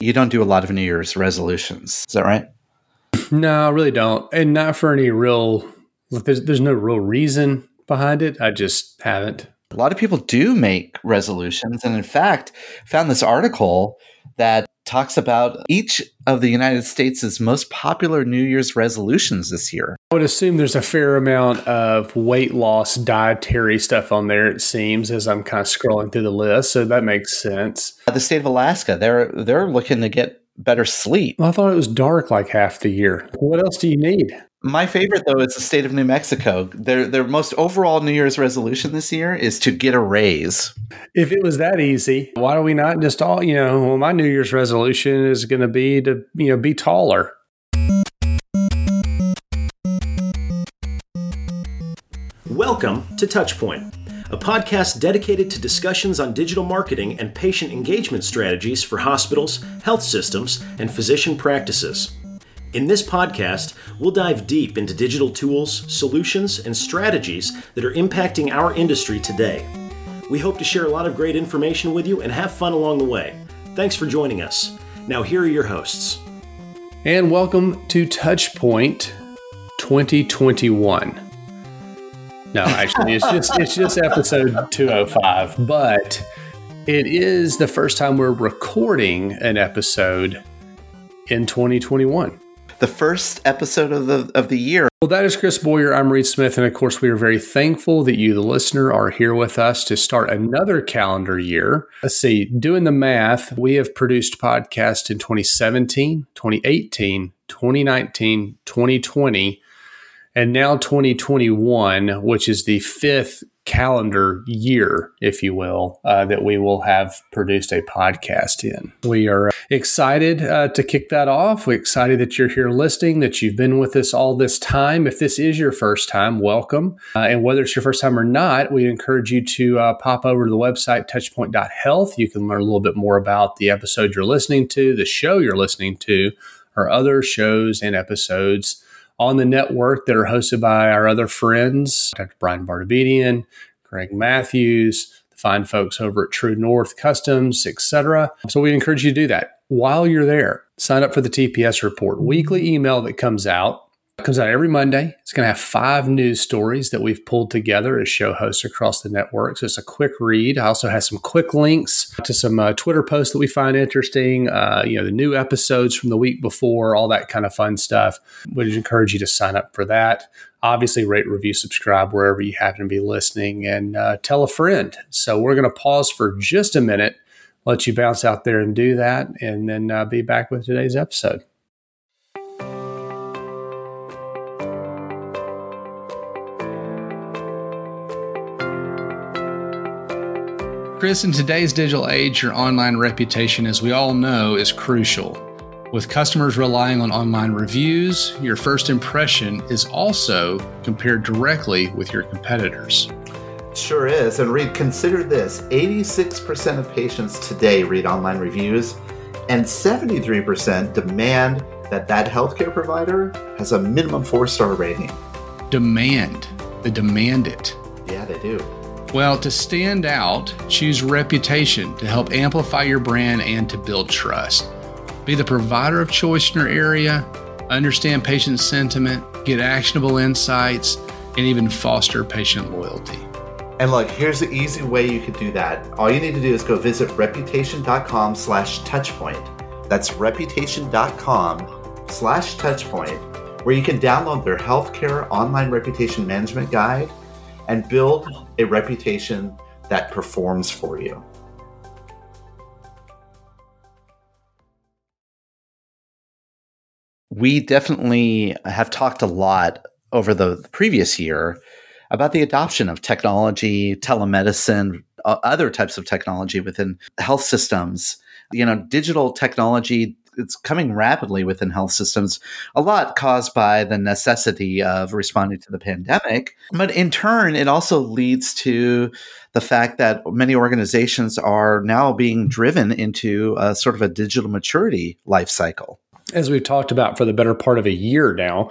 you don't do a lot of New Year's resolutions. Is that right? No, I really don't. And not for any real, there's, there's no real reason behind it. I just haven't. A lot of people do make resolutions. And in fact, found this article that talks about each of the United States' most popular New Year's resolutions this year. I would assume there's a fair amount of weight loss dietary stuff on there, it seems, as I'm kind of scrolling through the list. So that makes sense. Uh, the state of Alaska, they're they're looking to get better sleep. Well, I thought it was dark like half the year. What else do you need? My favorite though is the state of New Mexico. Their their most overall New Year's resolution this year is to get a raise. If it was that easy, why do we not just all, you know, well my New Year's resolution is going to be to, you know, be taller. Welcome to Touchpoint, a podcast dedicated to discussions on digital marketing and patient engagement strategies for hospitals, health systems, and physician practices. In this podcast, we'll dive deep into digital tools, solutions, and strategies that are impacting our industry today. We hope to share a lot of great information with you and have fun along the way. Thanks for joining us. Now, here are your hosts. And welcome to Touchpoint 2021. No, actually, it's just it's just episode 205, but it is the first time we're recording an episode in 2021 the first episode of the of the year. Well, that is Chris Boyer. I'm Reed Smith, and of course, we are very thankful that you, the listener, are here with us to start another calendar year. Let's see, doing the math, we have produced podcasts in 2017, 2018, 2019, 2020, and now 2021, which is the fifth calendar year, if you will, uh, that we will have produced a podcast in. We are excited uh, to kick that off. We're excited that you're here listening, that you've been with us all this time. If this is your first time, welcome. Uh, and whether it's your first time or not, we encourage you to uh, pop over to the website touchpoint.health. You can learn a little bit more about the episode you're listening to, the show you're listening to, or other shows and episodes on the network that are hosted by our other friends, Dr. Bryan Vartabedian, Greg Matthews, the fine folks over at True North Customs, etc. So we encourage you to do that. While you're there, sign up for the TPS report, weekly email that comes out it comes out every Monday. It's going to have five news stories that we've pulled together as show hosts across the network. So it's a quick read. I also have some quick links to some uh, Twitter posts that we find interesting. Uh, you know, the new episodes from the week before, all that kind of fun stuff. Would encourage you to sign up for that. Obviously, rate, review, subscribe wherever you happen to be listening, and uh, tell a friend. So we're going to pause for just a minute, let you bounce out there and do that, and then uh, be back with today's episode. Chris, in today's digital age, your online reputation, as we all know, is crucial. With customers relying on online reviews, your first impression is also compared directly with your competitors. Sure is. And Reed, consider this 86% of patients today read online reviews, and 73% demand that that healthcare provider has a minimum four star rating. Demand. They demand it. Yeah, they do. Well, to stand out, choose reputation to help amplify your brand and to build trust. Be the provider of choice in your area, understand patient sentiment, get actionable insights, and even foster patient loyalty. And look, here's the easy way you could do that. All you need to do is go visit reputation.com slash touchpoint. That's reputation.com slash touchpoint, where you can download their healthcare online reputation management guide and build a reputation that performs for you. We definitely have talked a lot over the previous year about the adoption of technology, telemedicine, other types of technology within health systems. You know, digital technology it's coming rapidly within health systems, a lot caused by the necessity of responding to the pandemic. But in turn, it also leads to the fact that many organizations are now being driven into a sort of a digital maturity life cycle. As we've talked about for the better part of a year now,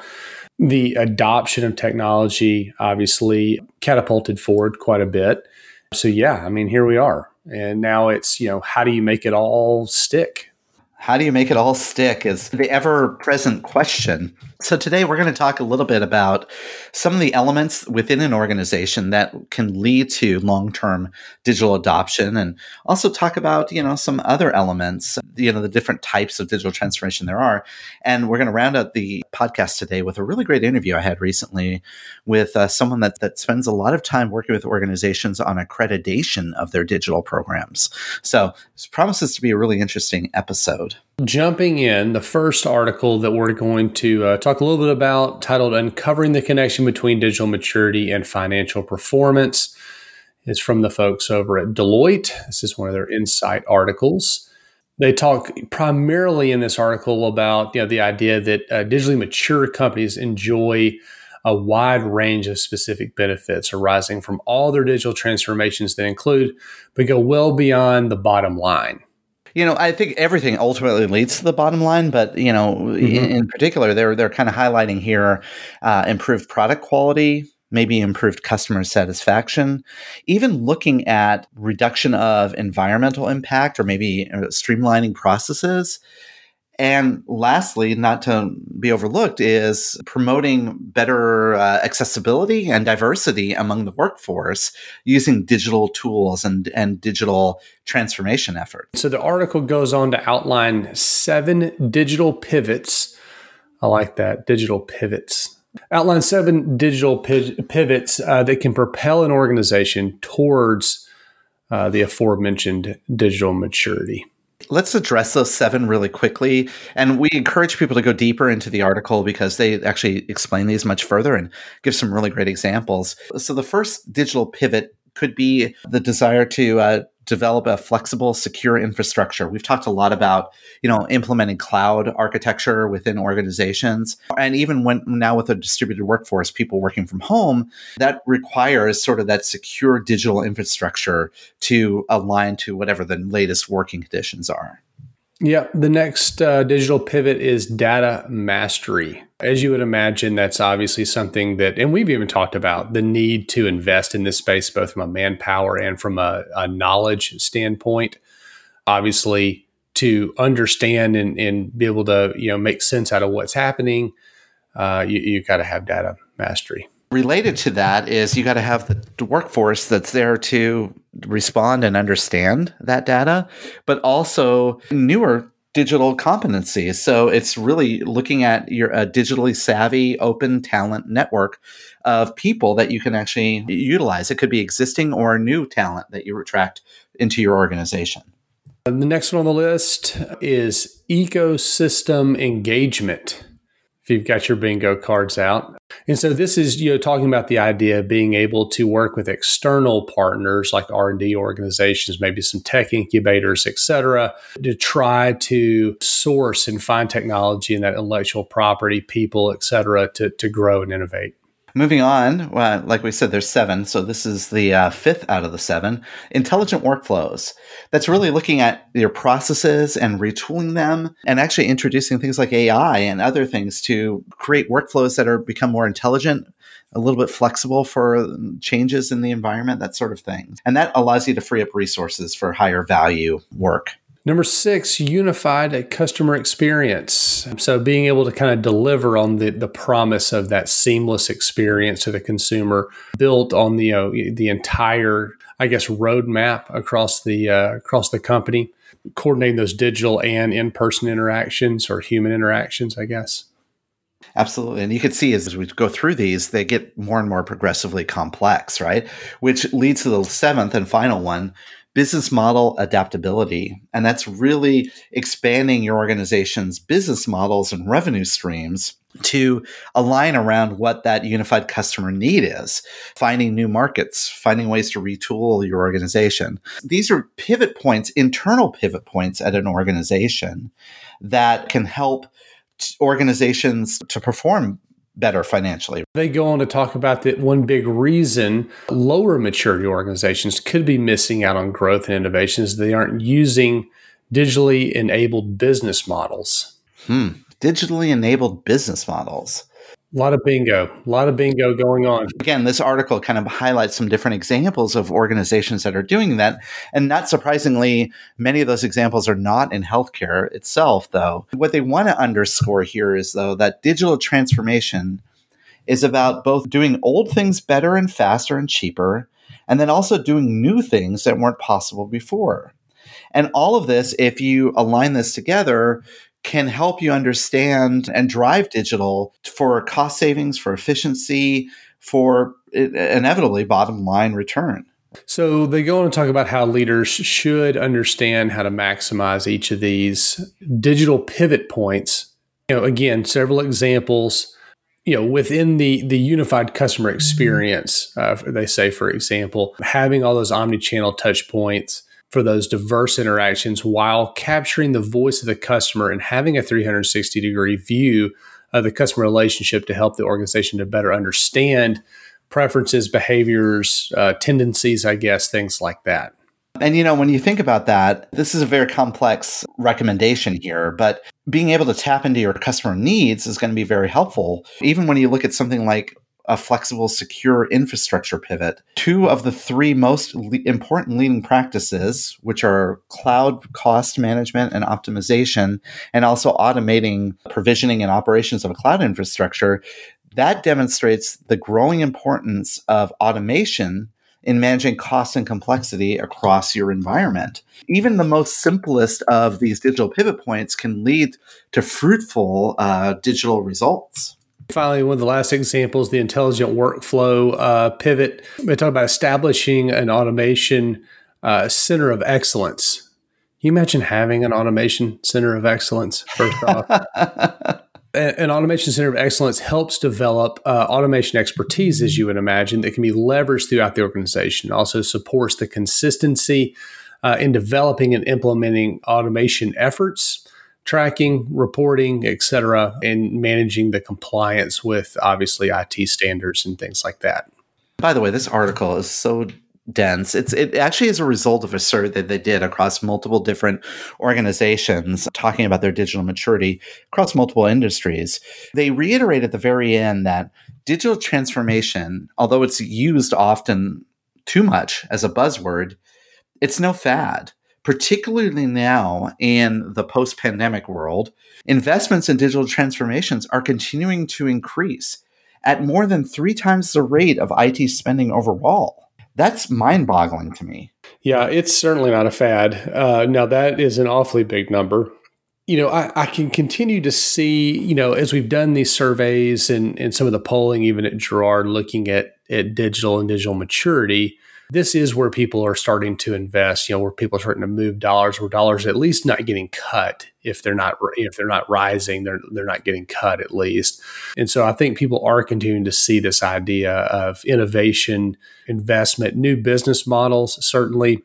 the adoption of technology obviously catapulted forward quite a bit. So, yeah, I mean, here we are. And now it's, you know, how do you make it all stick? How do you make it all stick is the ever present question. So, today we're going to talk a little bit about some of the elements within an organization that can lead to long term digital adoption and also talk about, you know, some other elements, you know, the different types of digital transformation there are. And we're going to round out the podcast today with a really great interview I had recently with uh, someone that, that spends a lot of time working with organizations on accreditation of their digital programs. So, this promises to be a really interesting episode. Jumping in, the first article that we're going to uh, talk a little bit about, titled Uncovering the Connection Between Digital Maturity and Financial Performance, is from the folks over at Deloitte. This is one of their insight articles. They talk primarily in this article about you know, the idea that uh, digitally mature companies enjoy a wide range of specific benefits arising from all their digital transformations that include, but go well beyond the bottom line you know, I think everything ultimately leads to the bottom line, but you know, mm-hmm. in, in, particular, they're they're kind of highlighting here uh, improved product quality, maybe improved customer satisfaction, even looking at reduction of environmental impact or maybe uh, streamlining processes. And lastly, not to be overlooked, is promoting better uh, accessibility and diversity among the workforce using digital tools and, and digital transformation efforts. So the article goes on to outline seven digital pivots. I like that digital pivots. Outline seven digital pivots uh, that can propel an organization towards uh, the aforementioned digital maturity. Let's address those seven really quickly. And we encourage people to go deeper into the article because they actually explain these much further and give some really great examples. So, the first digital pivot could be the desire to uh, develop a flexible, secure infrastructure. We've talked a lot about, you know, implementing cloud architecture within organizations. And even when now with a distributed workforce, people working from home, that requires sort of that secure digital infrastructure to align to whatever the latest working conditions are. Yeah, the next uh, digital pivot is data mastery. As you would imagine, that's obviously something that, and we've even talked about the need to invest in this space, both from a manpower and from a, a knowledge standpoint. Obviously, to understand and, and, be able to you know make sense out of what's happening, uh, you, you got to have data mastery. Related to that is you got to have the workforce that's there to respond and understand that data, but also newer digital competencies. So it's really looking at your digitally savvy, open talent network of people that you can actually utilize. It could be existing or new talent that you attract into your organization. The next one on the list is ecosystem engagement if you've got your bingo cards out. And so this is you know talking about the idea of being able to work with external partners like R&D organizations, maybe some tech incubators, et cetera, to try to source and find technology and that intellectual property, people, et cetera, to, to grow and innovate. Moving on, well, like we said, there's seven. So this is the uh, fifth out of the seven. Intelligent workflows. That's really looking at your processes and retooling them and actually introducing things like AI and other things to create workflows that are become more intelligent, a little bit flexible for changes in the environment, that sort of thing. And that allows you to free up resources for higher value work. Number six, unified customer experience. So being able to kind of deliver on the, the promise of that seamless experience to the consumer built on the, you know, the entire, I guess, roadmap across the, uh, across the company, coordinating those digital and in-person interactions or human interactions, I guess. Absolutely. And you can see as we go through these, they get more and more progressively complex, right? Which leads to the seventh and final one, business model adaptability. And that's really expanding your organization's business models and revenue streams to align around what that unified customer need is, finding new markets, finding ways to retool your organization. These are pivot points, internal pivot points at an organization that can help organizations to perform better financially. They go on to talk about that one big reason lower maturity organizations could be missing out on growth and innovations. They aren't using digitally enabled business models. Hmm. Digitally enabled business models. A lot of bingo, a lot of bingo going on. Again, this article kind of highlights some different examples of organizations that are doing that. And not surprisingly, many of those examples are not in healthcare itself, though. What they want to underscore here is, though, that digital transformation is about both doing old things better and faster and cheaper, and then also doing new things that weren't possible before. And all of this, if you align this together, can help you understand and drive digital for cost savings, for efficiency, for inevitably bottom line return. So they go on to talk about how leaders should understand how to maximize each of these digital pivot points. You know, again, several examples. You know, within the the unified customer experience, uh, they say, for example, having all those omni-channel touch points, for those diverse interactions while capturing the voice of the customer and having a 360 degree view of the customer relationship to help the organization to better understand preferences, behaviors, uh, tendencies, I guess, things like that. And you know, when you think about that, this is a very complex recommendation here, but being able to tap into your customer needs is going to be very helpful. Even when you look at something like a flexible, secure infrastructure pivot. Two of the three most le- important leading practices, which are cloud cost management and optimization, and also automating provisioning and operations of a cloud infrastructure, that demonstrates the growing importance of automation in managing cost and complexity across your environment. Even the most simplest of these digital pivot points can lead to fruitful uh, digital results. Finally, one of the last examples, the intelligent workflow uh, pivot. They talk about establishing an automation uh, center of excellence. Can you imagine having an automation center of excellence? First off, an automation center of excellence helps develop uh, automation expertise, as you would imagine, that can be leveraged throughout the organization. Also supports the consistency uh, in developing and implementing automation efforts tracking, reporting, et cetera, and managing the compliance with obviously IT standards and things like that. By the way, this article is so dense. It's it actually is a result of a survey that they did across multiple different organizations talking about their digital maturity across multiple industries. They reiterate at the very end that digital transformation, although it's used often too much as a buzzword, it's no fad particularly now in the post pandemic world, investments in digital transformations are continuing to increase at more than three times the rate of IT spending overall. That's mind boggling to me. Yeah, it's certainly not a fad. Uh, now, that is an awfully big number. You know, I, I, can continue to see, you know, as we've done these surveys and, and some of the polling, even at Jarrard, looking at, at digital and digital maturity, this is where people are starting to invest. You know, where people are starting to move dollars, where dollars at least not getting cut. If they're not if they're not rising, they're they're not getting cut at least. And so I think people are continuing to see this idea of innovation, investment, new business models. Certainly,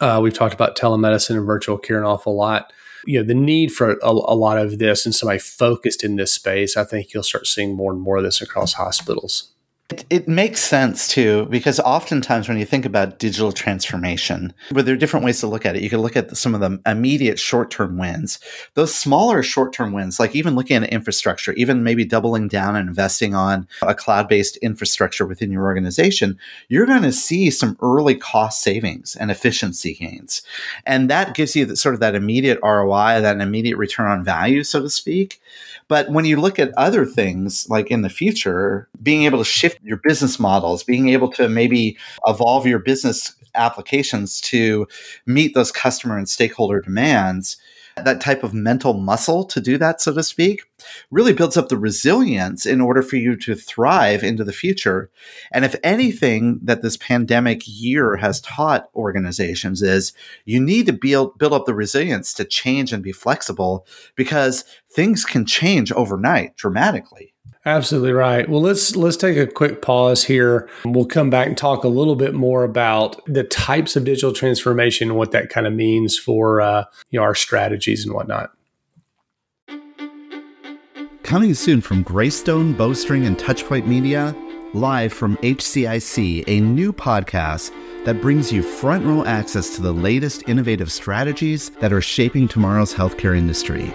uh, we've talked about telemedicine and virtual care an awful lot you know the need for a, a, lot of this and somebody focused in this space i think you'll start seeing more and more of this across hospitals it, it, makes sense too, because oftentimes when you think about digital transformation, but there are different ways to look at it. You can look at some of the immediate short term wins. Those smaller short term wins, like even looking at infrastructure, even maybe doubling down and investing on a cloud based infrastructure within your organization, you're going to see some early cost savings and efficiency gains. And that gives you the, sort of that immediate ROI, that immediate return on value, so to speak. But when you look at other things like in the future, being able to shift your business models, being able to maybe evolve your business applications to meet those customer and stakeholder demands, that type of mental muscle to do that, so to speak, really builds up the resilience in order for you to thrive into the future. And if anything that this pandemic year has taught organizations is you need to build, build up the resilience to change and be flexible because things can change overnight dramatically. Absolutely right. Well, let's let's take a quick pause here. We'll come back and talk a little bit more about the types of digital transformation and what that kind of means for uh, you know our strategies and whatnot. Coming soon from Greystone, Bowstring, and Touchpoint Media, live from HCIC, a new podcast that brings you front row access to the latest innovative strategies that are shaping tomorrow's healthcare industry.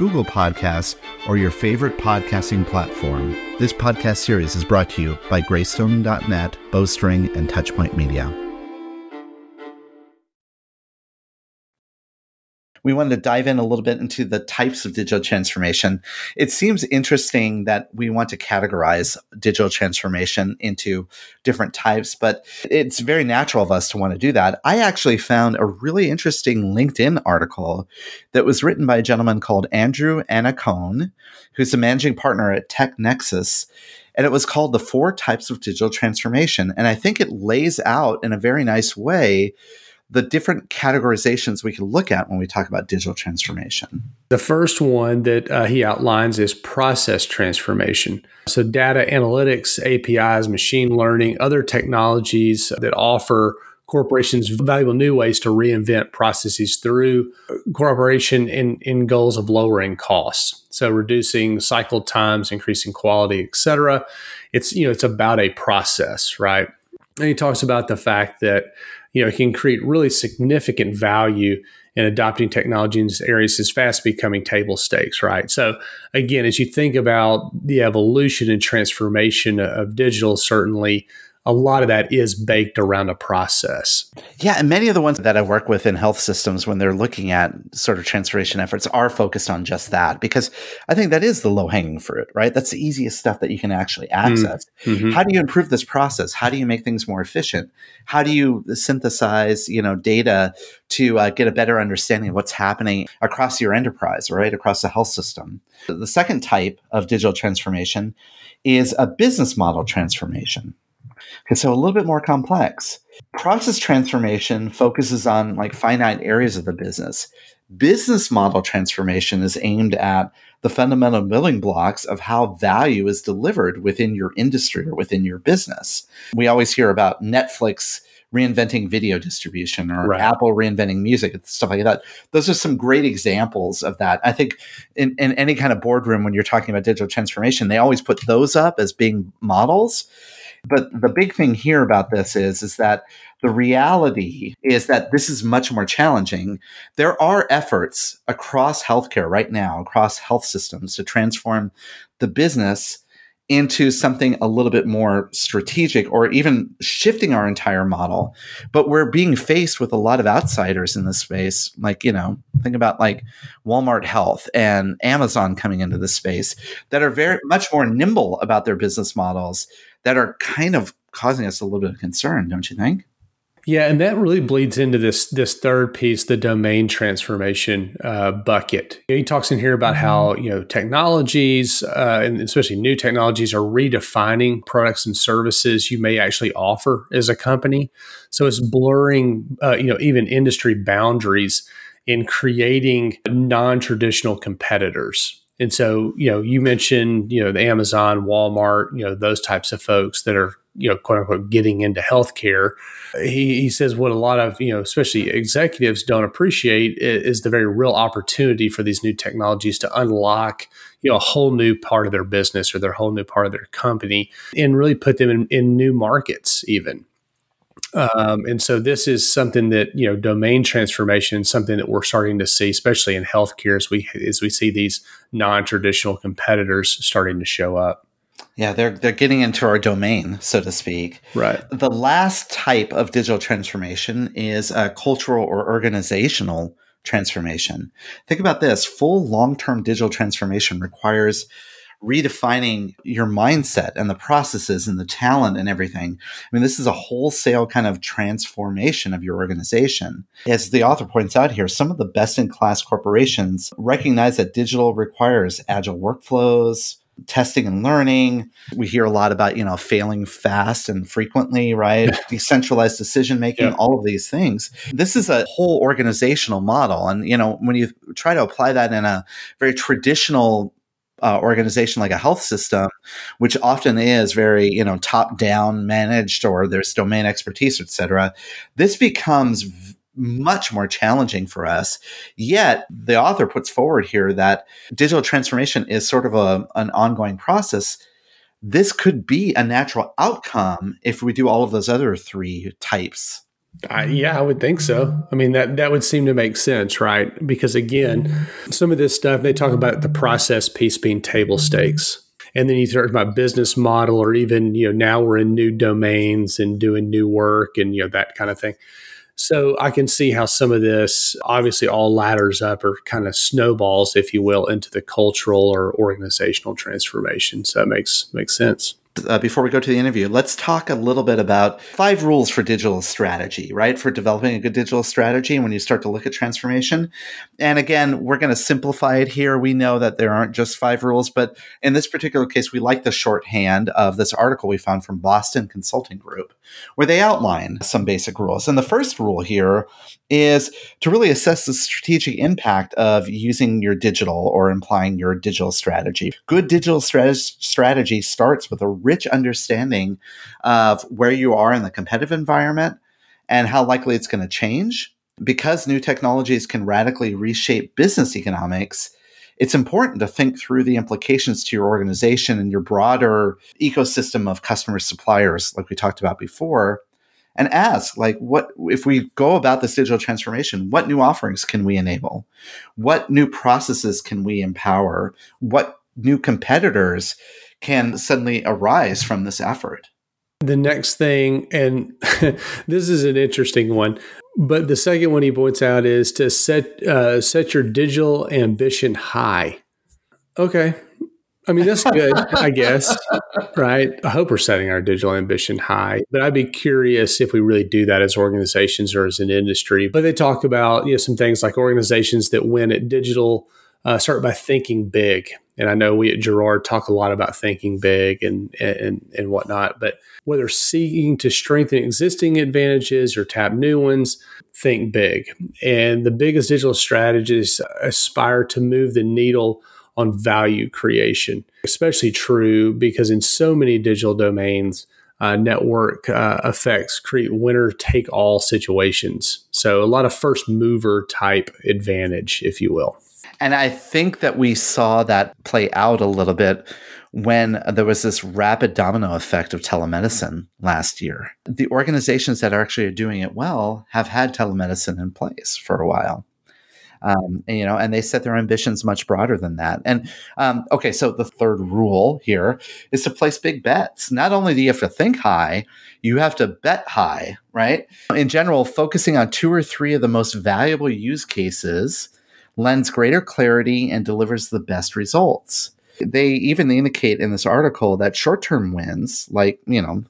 Google Podcasts, or your favorite podcasting platform. This podcast series is brought to you by Greystone.net, Bowstring, and Touchpoint Media. We wanted to dive in a little bit into the types of digital transformation. It seems interesting that we want to categorize digital transformation into different types, but it's very natural of us to want to do that. I actually found a really interesting LinkedIn article that was written by a gentleman called Andrew Annacone, who's a managing partner at TechNexus. And it was called The Four Types of Digital Transformation. And I think it lays out in a very nice way the different categorizations we can look at when we talk about digital transformation. The first one that uh, he outlines is process transformation. So, data analytics, APIs, machine learning, other technologies that offer corporations valuable new ways to reinvent processes through cooperation in, in goals of lowering costs. So, reducing cycle times, increasing quality, et cetera. It's, you know, it's about a process, right? And he talks about the fact that you know, can create really significant value in adopting technology in these areas is fast becoming table stakes, right? So again, as you think about the evolution and transformation of digital, certainly a lot of that is baked around a process. Yeah, and many of the ones that I work with in health systems when they're looking at sort of transformation efforts are focused on just that because I think that is the low hanging fruit, right? That's the easiest stuff that you can actually mm, access. Mm-hmm. How do you improve this process? How do you make things more efficient? How do you synthesize, you know, data to uh, get a better understanding of what's happening across your enterprise, right? Across the health system. The second type of digital transformation is a business model transformation. Okay, so a little bit more complex. Process transformation focuses on like finite areas of the business. Business model transformation is aimed at the fundamental building blocks of how value is delivered within your industry or within your business. We always hear about Netflix reinventing video distribution or right. Apple reinventing music and stuff like that. Those are some great examples of that. I think in, in any kind of boardroom, when you're talking about digital transformation, they always put those up as being models. But the big thing here about this is, is that the reality is that this is much more challenging. There are efforts across healthcare right now, across health systems to transform the business into something a little bit more strategic or even shifting our entire model. But we're being faced with a lot of outsiders in this space. Like, you know, think about like Walmart Health and Amazon coming into this space that are very much more nimble about their business models that are kind of causing us a little bit of concern, don't you think? Yeah, and that really bleeds into this this third piece, the domain transformation uh, bucket. He talks in here about how you know technologies, uh, and especially new technologies, are redefining products and services you may actually offer as a company. So it's blurring, uh, you know, even industry boundaries in creating non traditional competitors. And so, you know, you mentioned, you know, the Amazon, Walmart, you know, those types of folks that are, you know, quote unquote, getting into healthcare. He, he says what a lot of, you know, especially executives don't appreciate is the very real opportunity for these new technologies to unlock, you know, a whole new part of their business or their whole new part of their company and really put them in, in new markets, even. Um, and so this is something that you know domain transformation is something that we're starting to see, especially in healthcare, as we as we see these non traditional competitors starting to show up. Yeah, they're they're getting into our domain, so to speak. Right. The last type of digital transformation is a cultural or organizational transformation. Think about this: full long term digital transformation requires redefining your mindset and the processes and the talent and everything. I mean, this is a wholesale kind of transformation of your organization. As the author points out here, some of the best in class corporations recognize that digital requires agile workflows, testing and learning. We hear a lot about, you know, failing fast and frequently, right? Decentralized decision making, yeah. all of these things. This is a whole organizational model. And, you know, when you try to apply that in a very traditional uh, organization like a health system, which often is very you know top down managed or there's domain expertise, et cetera, this becomes much more challenging for us. Yet the author puts forward here that digital transformation is sort of a, an ongoing process. This could be a natural outcome if we do all of those other three types. Yeah, I would think so. I mean, that that would seem to make sense, right? Because again, some of this stuff they talk about the process piece being table stakes, and then you talk about business model, or even you know now we're in new domains and doing new work, and you know that kind of thing. So I can see how some of this obviously all ladders up or kind of snowballs, if you will, into the cultural or organizational transformation. So that makes makes sense uh, before we go to the interview, let's talk a little bit about five rules for digital strategy, right? For developing a good digital strategy when you start to look at transformation. And again, we're going to simplify it here. We know that there aren't just five rules, but in this particular case, we like the shorthand of this article we found from Boston Consulting Group, where they outline some basic rules. And the first rule here is to really assess the strategic impact of using your digital or implying your digital strategy. Good digital strategy starts with a rich understanding of where you are in the competitive environment and how likely it's going to change. Because new technologies can radically reshape business economics, it's important to think through the implications to your organization and your broader ecosystem of customers, suppliers, like we talked about before, and ask like what if we go about this digital transformation what new offerings can we enable what new processes can we empower what new competitors can suddenly arise from this effort. The next thing, and this is an interesting one, but the second one he points out is to set uh, set your digital ambition high. Okay, I mean that's good, I guess, right? I hope we're setting our digital ambition high, but I'd be curious if we really do that as organizations or as an industry. But they talk about you know some things like organizations that win at digital uh, start by thinking big. And I know we at Jarrard talk a lot about thinking big and, and, and whatnot, but whether seeking to strengthen existing advantages or tap new ones, think big. And the biggest digital strategies aspire to move the needle on value creation, especially true because in so many digital domains, uh, network uh, effects create winner take all situations. So, a lot of first mover type advantage, if you will. And I think that we saw that play out a little bit when there was this rapid domino effect of telemedicine last year. The organizations that are actually doing it well have had telemedicine in place for a while. Um, and, you know, and they set their ambitions much broader than that. And um, okay, so the third rule here is to place big bets. Not only do you have to think high, you have to bet high, right? In general, focusing on two or three of the most valuable use cases lends greater clarity and delivers the best results. They even indicate in this article that short term wins, like, you know,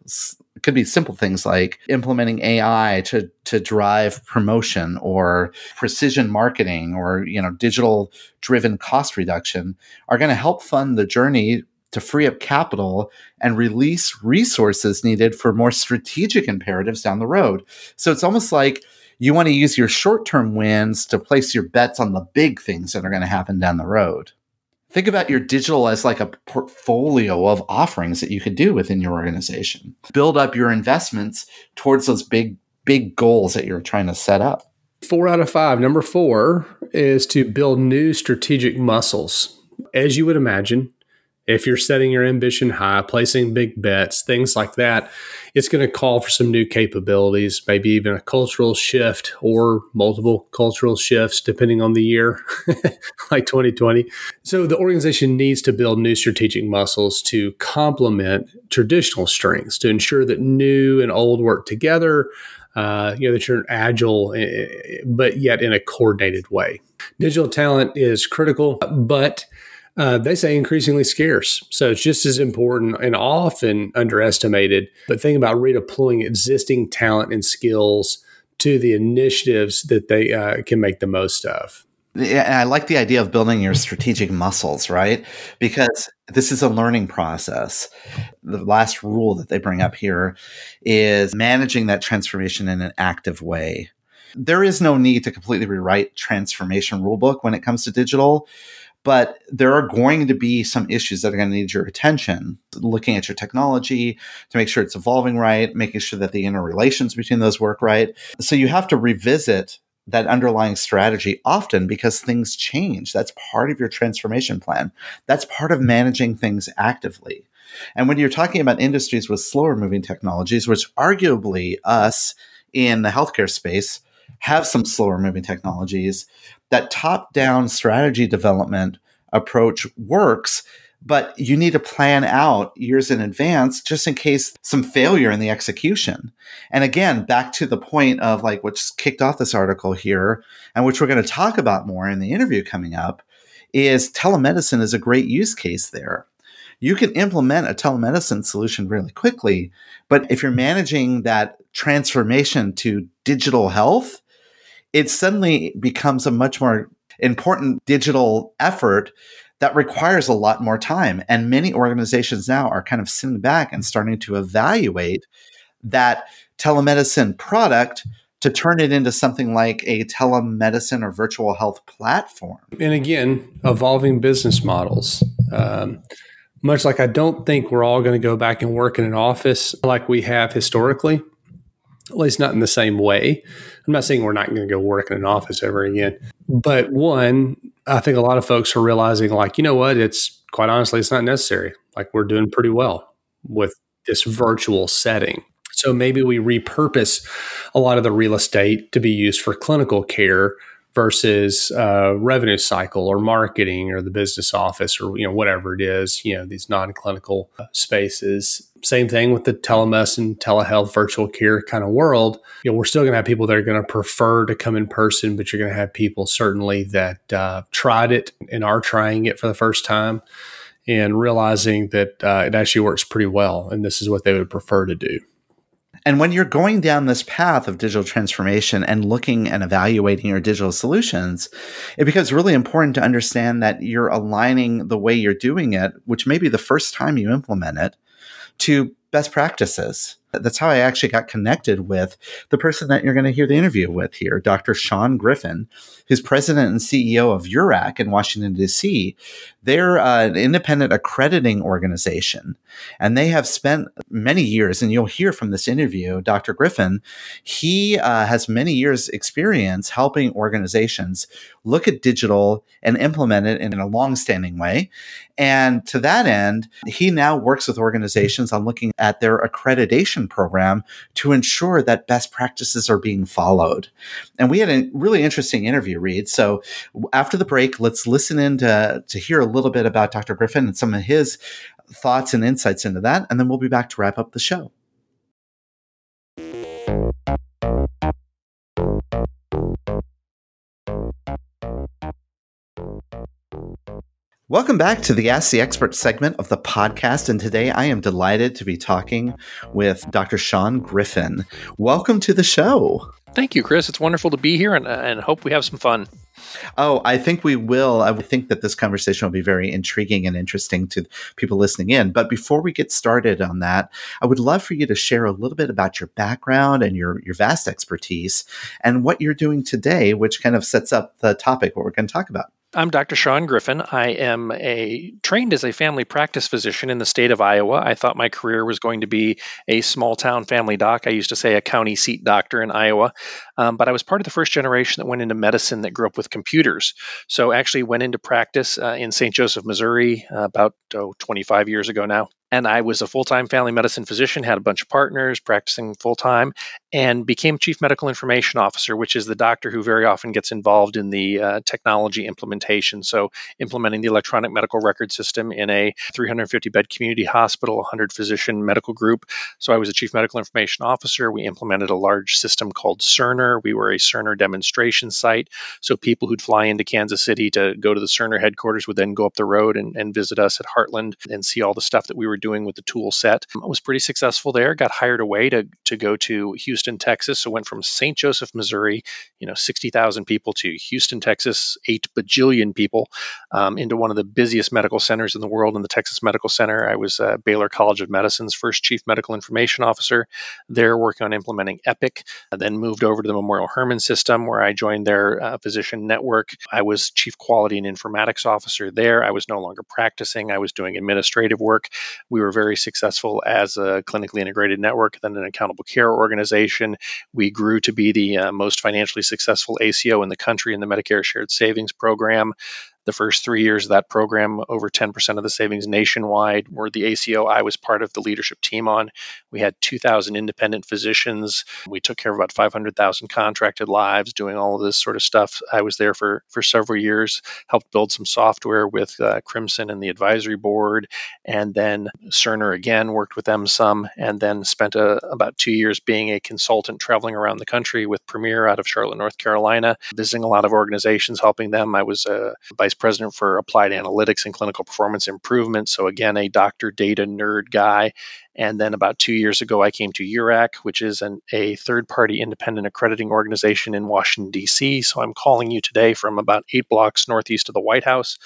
could be simple things like implementing AI to, to drive promotion or precision marketing or, you know, digital driven cost reduction, are going to help fund the journey to free up capital and release resources needed for more strategic imperatives down the road. So it's almost like you want to use your short term wins to place your bets on the big things that are going to happen down the road. Think about your digital as like a portfolio of offerings that you could do within your organization. Build up your investments towards those big, big goals that you're trying to set up. Four out of five. Number four is to build new strategic muscles. As you would imagine, if you're setting your ambition high, placing big bets, things like that, it's going to call for some new capabilities, maybe even a cultural shift or multiple cultural shifts depending on the year, like 2020. So the organization needs to build new strategic muscles to complement traditional strengths to ensure that new and old work together. Uh, you know that you're agile, eh, eh, but yet in a coordinated way. Digital talent is critical, but uh, they say increasingly scarce. So it's just as important and often underestimated. But think about redeploying existing talent and skills to the initiatives that they uh, can make the most of. And I like the idea of building your strategic muscles, right? Because this is a learning process. The last rule that they bring up here is managing that transformation in an active way. There is no need to completely rewrite transformation rulebook when it comes to digital but there are going to be some issues that are going to need your attention. Looking at your technology to make sure it's evolving right, making sure that the interrelations between those work right. So you have to revisit that underlying strategy often because things change. That's part of your transformation plan. That's part of managing things actively. And when you're talking about industries with slower moving technologies, which arguably us in the healthcare space have some slower moving technologies, that top down strategy development approach works but you need to plan out years in advance just in case some failure in the execution. And again, back to the point of like what's kicked off this article here, and which we're going to talk about more in the interview coming up, is telemedicine is a great use case there. You can implement a telemedicine solution really quickly, but if you're managing that transformation to digital health, it suddenly becomes a much more important digital effort that requires a lot more time. And many organizations now are kind of sitting back and starting to evaluate that telemedicine product to turn it into something like a telemedicine or virtual health platform. And again, evolving business models. Um, much like I don't think we're all going to go back and work in an office like we have historically, at least not in the same way. I'm not saying we're not going to go work in an office ever again. But one, I think a lot of folks are realizing, like, you know what? It's quite honestly, it's not necessary. Like, we're doing pretty well with this virtual setting. So maybe we repurpose a lot of the real estate to be used for clinical care versus uh, revenue cycle or marketing or the business office or you know whatever it is you know these non-clinical spaces same thing with the telemedicine telehealth virtual care kind of world. You know we're still going to have people that are going to prefer to come in person but you're going to have people certainly that uh, tried it and are trying it for the first time and realizing that uh, it actually works pretty well and this is what they would prefer to do. And when you're going down this path of digital transformation and looking and evaluating your digital solutions, it becomes really important to understand that you're aligning the way you're doing it, which may be the first time you implement it, to best practices. That's how I actually got connected with the person that you're going to hear the interview with here, Dr. Shawn Griffin, who's president and CEO of URAC in Washington, D.C. They're uh, an independent accrediting organization, and they have spent many years, and you'll hear from this interview, Dr. Griffin, he uh, has many years' experience helping organizations look at digital and implement it in a long-standing way. And to that end, he now works with organizations on looking at their accreditation program to ensure that best practices are being followed. And we had a really interesting interview, Reed. So after the break, let's listen in to, to hear a little bit about Dr. Griffin and some of his thoughts and insights into that. And then we'll be back to wrap up the show. Welcome back to the Ask the Expert segment of the podcast. And today I am delighted to be talking with Dr. Shawn Griffin. Welcome to the show. Thank you, Chris. It's wonderful to be here and, and hope we have some fun. Oh, I think we will. I think that this conversation will be very intriguing and interesting to people listening in. But before we get started on that, I would love for you to share a little bit about your background and your, your vast expertise and what you're doing today, which kind of sets up the topic, what we're going to talk about. I'm Dr. Shawn Griffin. I am a trained as a family practice physician in the state of Iowa. I thought my career was going to be a small town family doc. I used to say a county seat doctor in Iowa, um, but I was part of the first generation that went into medicine that grew up with computers. So actually went into practice uh, in St. Joseph, Missouri, uh, about oh, 25 years ago now and I was a full time family medicine physician, had a bunch of partners practicing full time, and became chief medical information officer, which is the doctor who very often gets involved in the uh, technology implementation. So, implementing the electronic medical record system in a 350 bed community hospital, 100 physician medical group. So, I was a chief medical information officer. We implemented a large system called Cerner. We were a Cerner demonstration site. So, people who'd fly into Kansas City to go to the Cerner headquarters would then go up the road and, and visit us at Heartland and see all the stuff that we were doing with the tool set. I was pretty successful there. Got hired away to to go to Houston, Texas. So went from St. Joseph, Missouri, you know, 60,000 people to Houston, Texas, eight bajillion people, um, into one of the busiest medical centers in the world in the Texas Medical Center. I was uh, Baylor College of Medicine's first chief medical information officer there, working on implementing Epic. I then moved over to the Memorial Hermann system, where I joined their uh, physician network. I was chief quality and informatics officer there. I was no longer practicing. I was doing administrative work. We were very successful as a clinically integrated network, then an accountable care organization. We grew to be the uh, most financially successful ACO in the country in the Medicare Shared Savings Program. The first three years of that program, over 10% of the savings nationwide were the ACO I was part of the leadership team on. We had 2,000 independent physicians. We took care of about 500,000 contracted lives, doing all of this sort of stuff. I was there for, for several years, helped build some software with uh, Crimson and the advisory board, and then Cerner again worked with them some, and then spent a, uh, about two years being a consultant traveling around the country with Premier out of Charlotte, North Carolina, visiting a lot of organizations, helping them. I was a vice vice president for applied analytics and clinical performance improvement. So, again, a doctor data nerd guy. And then about two years ago, I came to URAC, which is an, a third party independent accrediting organization in Washington, D.C. So I'm calling you today from about eight blocks northeast of the White House,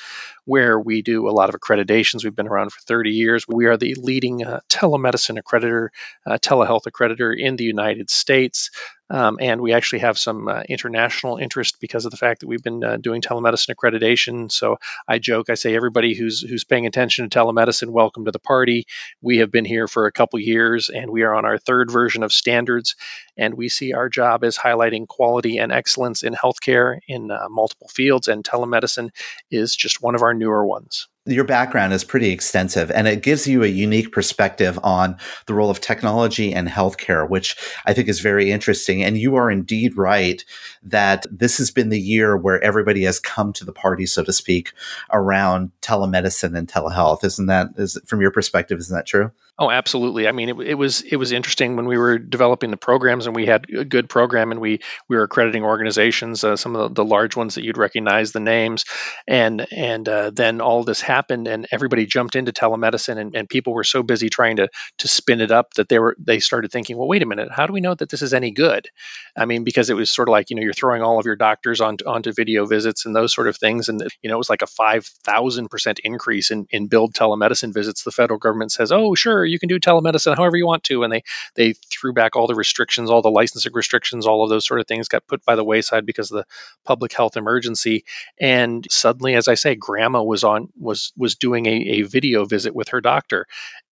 where we do a lot of accreditations. We've been around for 30 years. We are the leading uh, telemedicine accreditor, uh, telehealth accreditor in the United States. Um, and we actually have some uh, international interest because of the fact that we've been uh, doing telemedicine accreditation. So I joke, I say, everybody who's who's paying attention to telemedicine, welcome to the party. We have been here for a couple years, and we are on our third version of standards. And we see our job as highlighting quality and excellence in healthcare in uh, multiple fields, and telemedicine is just one of our newer ones your background is pretty extensive and it gives you a unique perspective on the role of technology and healthcare, which I think is very interesting. And you are indeed right that this has been the year where everybody has come to the party, so to speak, around telemedicine and telehealth. Isn't that, is from your perspective, isn't that true? Oh, absolutely. I mean, it, it, was it was interesting when we were developing the programs, and we had a good program, and we we were accrediting organizations, uh, some of the, the, large ones that you'd recognize the names, and and uh, then all this happened, and everybody jumped into telemedicine, and, and people were so busy trying to to spin it up that they were they started thinking, well, wait a minute, how do we know that this is any good? I mean, because it was sort of like you know you're throwing all of your doctors on, onto video visits and those sort of things, and you know it was like a five thousand percent increase in in billed telemedicine visits. The federal government says, oh, sure you can do telemedicine however you want to. And they they threw back all the restrictions, all the licensing restrictions, all of those sort of things got put by the wayside because of the public health emergency. And suddenly, as I say, grandma was on was was doing a, a video visit with her doctor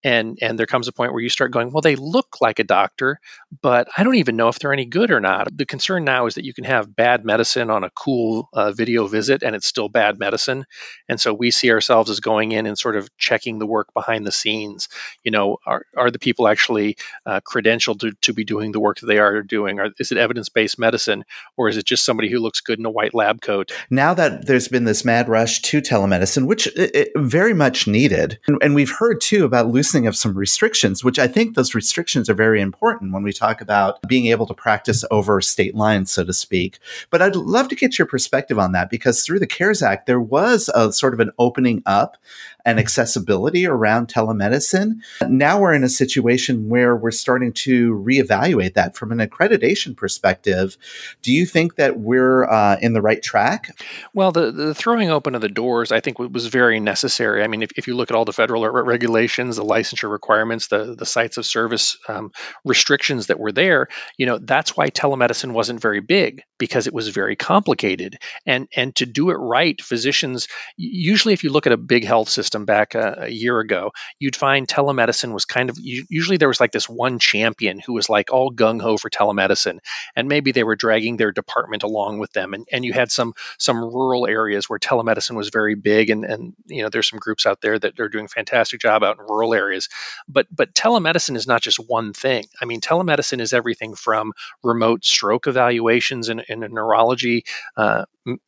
and and there comes a point where you start going well they look like a doctor but i don't even know if they're any good or not the concern now is that you can have bad medicine on a cool uh, video visit and it's still bad medicine and so we see ourselves as going in and sort of checking the work behind the scenes you know are, are the people actually uh, credentialed to, to be doing the work that they are doing or is it evidence-based medicine or is it just somebody who looks good in a white lab coat now that there's been this mad rush to telemedicine which it, it very much needed and, and we've heard too about loosening of some restrictions, which I think those restrictions are very important when we talk about being able to practice over state lines, so to speak. But I'd love to get your perspective on that because through the CARES Act, there was a sort of an opening up and accessibility around telemedicine. Now we're in a situation where we're starting to reevaluate that from an accreditation perspective. Do you think that we're uh, in the right track? Well, the, the throwing open of the doors, I think, was very necessary. I mean, if, if you look at all the federal regulations, the licensure requirements, the, the sites of service um, restrictions that were there, you know, that's why telemedicine wasn't very big because it was very complicated. And, and to do it right, physicians, usually if you look at a big health system, system back a, a, year ago, you'd find telemedicine was kind of usually there was like this one champion who was like all gung ho for telemedicine, and maybe they were dragging their department along with them, and, and you had some some rural areas where telemedicine was very big, and and you know there's some groups out there that are doing a fantastic job out in rural areas, but but telemedicine is not just one thing. I mean, telemedicine is everything from remote stroke evaluations in, in a neurology uh,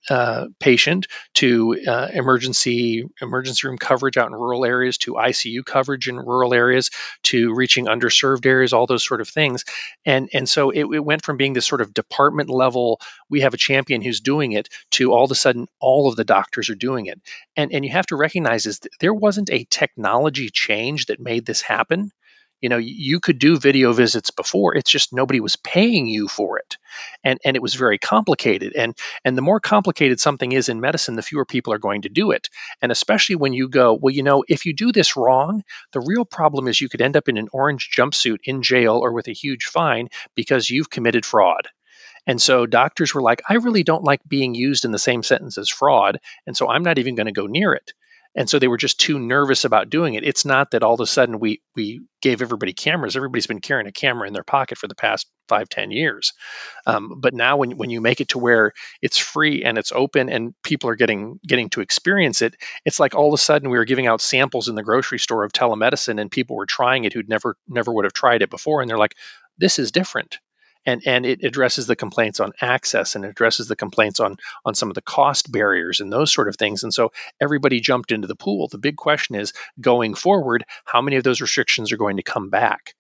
uh, patient to uh, emergency emergency room coverage coverage out in rural areas to ICU coverage in rural areas to reaching underserved areas, all those sort of things. And and so it, it went from being this sort of department level, we have a champion who's doing it, to all of a sudden all of the doctors are doing it. And and you have to recognize is there wasn't a technology change that made this happen you know you could do video visits before it's just nobody was paying you for it. And and it was very complicated. And and the more complicated something is in medicine the fewer people are going to do it. And especially when you go well you know if you do this wrong the real problem is you could end up in an orange jumpsuit in jail or with a huge fine because you've committed fraud. And so doctors were like, I really don't like being used in the same sentence as fraud. And so I'm not even going to go near it and so they were just too nervous about doing it. It's not that all of a sudden we we gave everybody cameras. Everybody's been carrying a camera in their pocket for the past five ten years, um, but now when when you make it to where it's free and it's open and people are getting getting to experience it, it's like all of a sudden we were giving out samples in the grocery store of telemedicine and people were trying it who'd never never would have tried it before, and they're like, this is different and and it addresses the complaints on access and addresses the complaints on on some of the cost barriers and those sort of things. And so everybody jumped into the pool. The big question is going forward how many of those restrictions are going to come back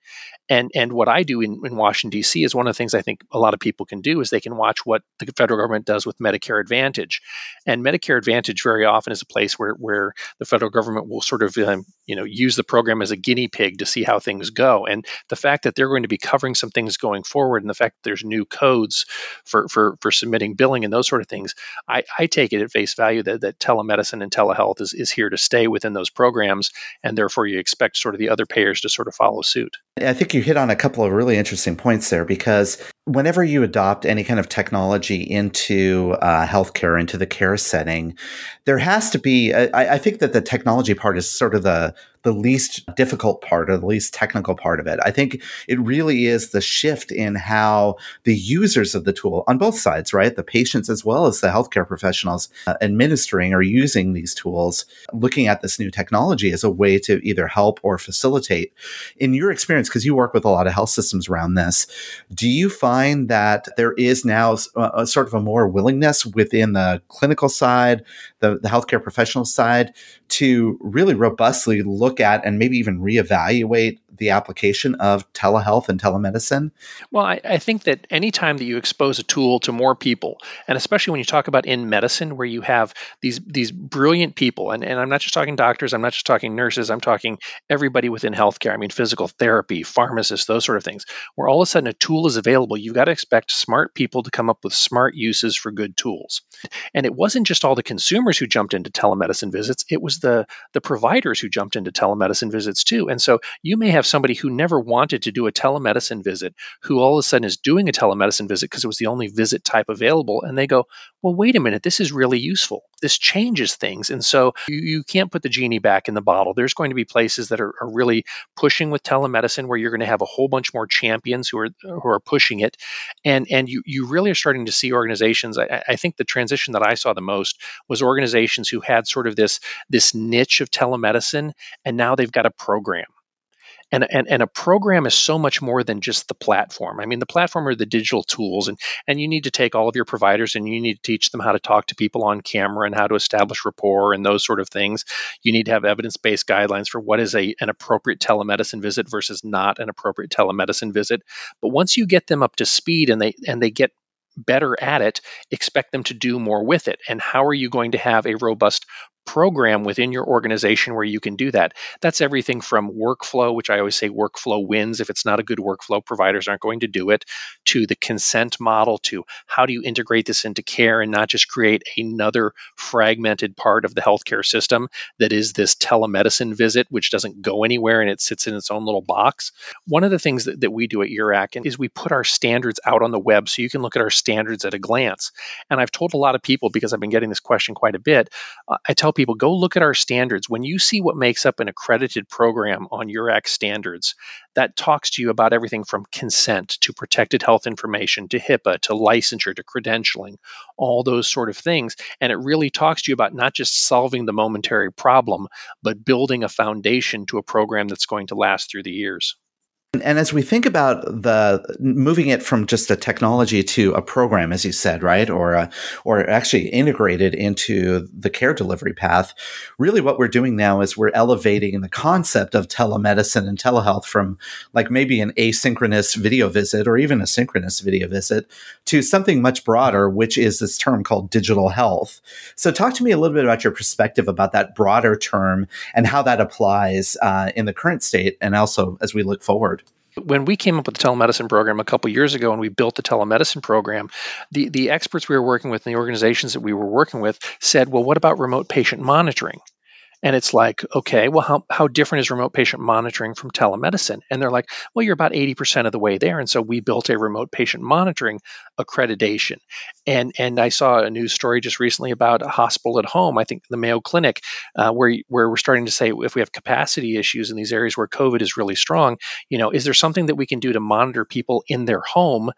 and and what I do in, in Washington D.C. is one of the things I think a lot of people can do is they can watch what the federal government does with Medicare Advantage, and Medicare Advantage very often is a place where where the federal government will sort of um, you know use the program as a guinea pig to see how things go. And the fact that they're going to be covering some things going forward, and the fact that there's new codes for for for submitting billing and those sort of things, I, I take it at face value that that telemedicine and telehealth is is here to stay within those programs, and therefore you expect sort of the other payers to sort of follow suit. I think you hit on a couple of really interesting points there because whenever you adopt any kind of technology into uh, healthcare, into the care setting, there has to be. I, I think that the technology part is sort of the the least difficult part or the least technical part of it. I think it really is the shift in how the users of the tool on both sides, right? The patients as well as the healthcare professionals uh, administering or using these tools, looking at this new technology as a way to either help or facilitate. In your experience, because you work with a lot of health systems around this, do you find that there is now a, a sort of a more willingness within the clinical side, the, the healthcare professional side, to really robustly look at and maybe even reevaluate the application of telehealth and telemedicine? Well, I, I, think that anytime that you expose a tool to more people, and especially when you talk about in medicine, where you have these these brilliant people, and, and I'm not just talking doctors, I'm not just talking nurses, I'm talking everybody within healthcare. I mean, physical therapy, pharmacists, those sort of things, where all of a sudden a tool is available, you've got to expect smart people to come up with smart uses for good tools. And it wasn't just all the consumers who jumped into telemedicine visits, it was the the providers who jumped into telemedicine visits too. And so you may have have somebody who never wanted to do a telemedicine visit who all of a sudden is doing a telemedicine visit because it was the only visit type available. And they go, well, wait a minute, this is really useful. This changes things. And so you, you can't put the genie back in the bottle. There's going to be places that are, are really pushing with telemedicine where you're going to have a whole bunch more champions who are who are pushing it. And and you you really are starting to see organizations. I, I think the transition that I saw the most was organizations who had sort of this this niche of telemedicine and now they've got a program and, and and a program is so much more than just the platform. I mean, the platform are the digital tools, and and you need to take all of your providers and you need to teach them how to talk to people on camera and how to establish rapport and those sort of things. You need to have evidence based guidelines for what is a an appropriate telemedicine visit versus not an appropriate telemedicine visit. But once you get them up to speed and they and they get better at it, expect them to do more with it. And how are you going to have a robust program within your organization where you can do that. That's everything from workflow, which I always say workflow wins. If it's not a good workflow, providers aren't going to do it, to the consent model, to how do you integrate this into care and not just create another fragmented part of the healthcare system that is this telemedicine visit, which doesn't go anywhere and it sits in its own little box. One of the things that, that we do at URAC is we put our standards out on the web so you can look at our standards at a glance. And I've told a lot of people because I've been getting this question quite a bit, I tell people go look at our standards. When you see what makes up an accredited program on your URAC standards, that talks to you about everything from consent to protected health information to HIPAA to licensure to credentialing, all those sort of things. And it really talks to you about not just solving the momentary problem, but building a foundation to a program that's going to last through the years. And as we think about the moving it from just a technology to a program, as you said, right, or a, or actually integrated into the care delivery path, really what we're doing now is we're elevating the concept of telemedicine and telehealth from like maybe an asynchronous video visit or even a synchronous video visit to something much broader, which is this term called digital health. So, talk to me a little bit about your perspective about that broader term and how that applies uh, in the current state and also as we look forward. When we came up with the telemedicine program a couple years ago and we built the telemedicine program, the, the experts we were working with and the organizations that we were working with said, well, what about remote patient monitoring? And it's like, okay, well, how, how different is remote patient monitoring from telemedicine? And they're like, well, you're about 80% of the way there. And so we built a remote patient monitoring accreditation. And and I saw a news story just recently about a hospital at home, I think the Mayo Clinic, uh, where where we're starting to say if we have capacity issues in these areas where COVID is really strong, you know, is there something that we can do to monitor people in their home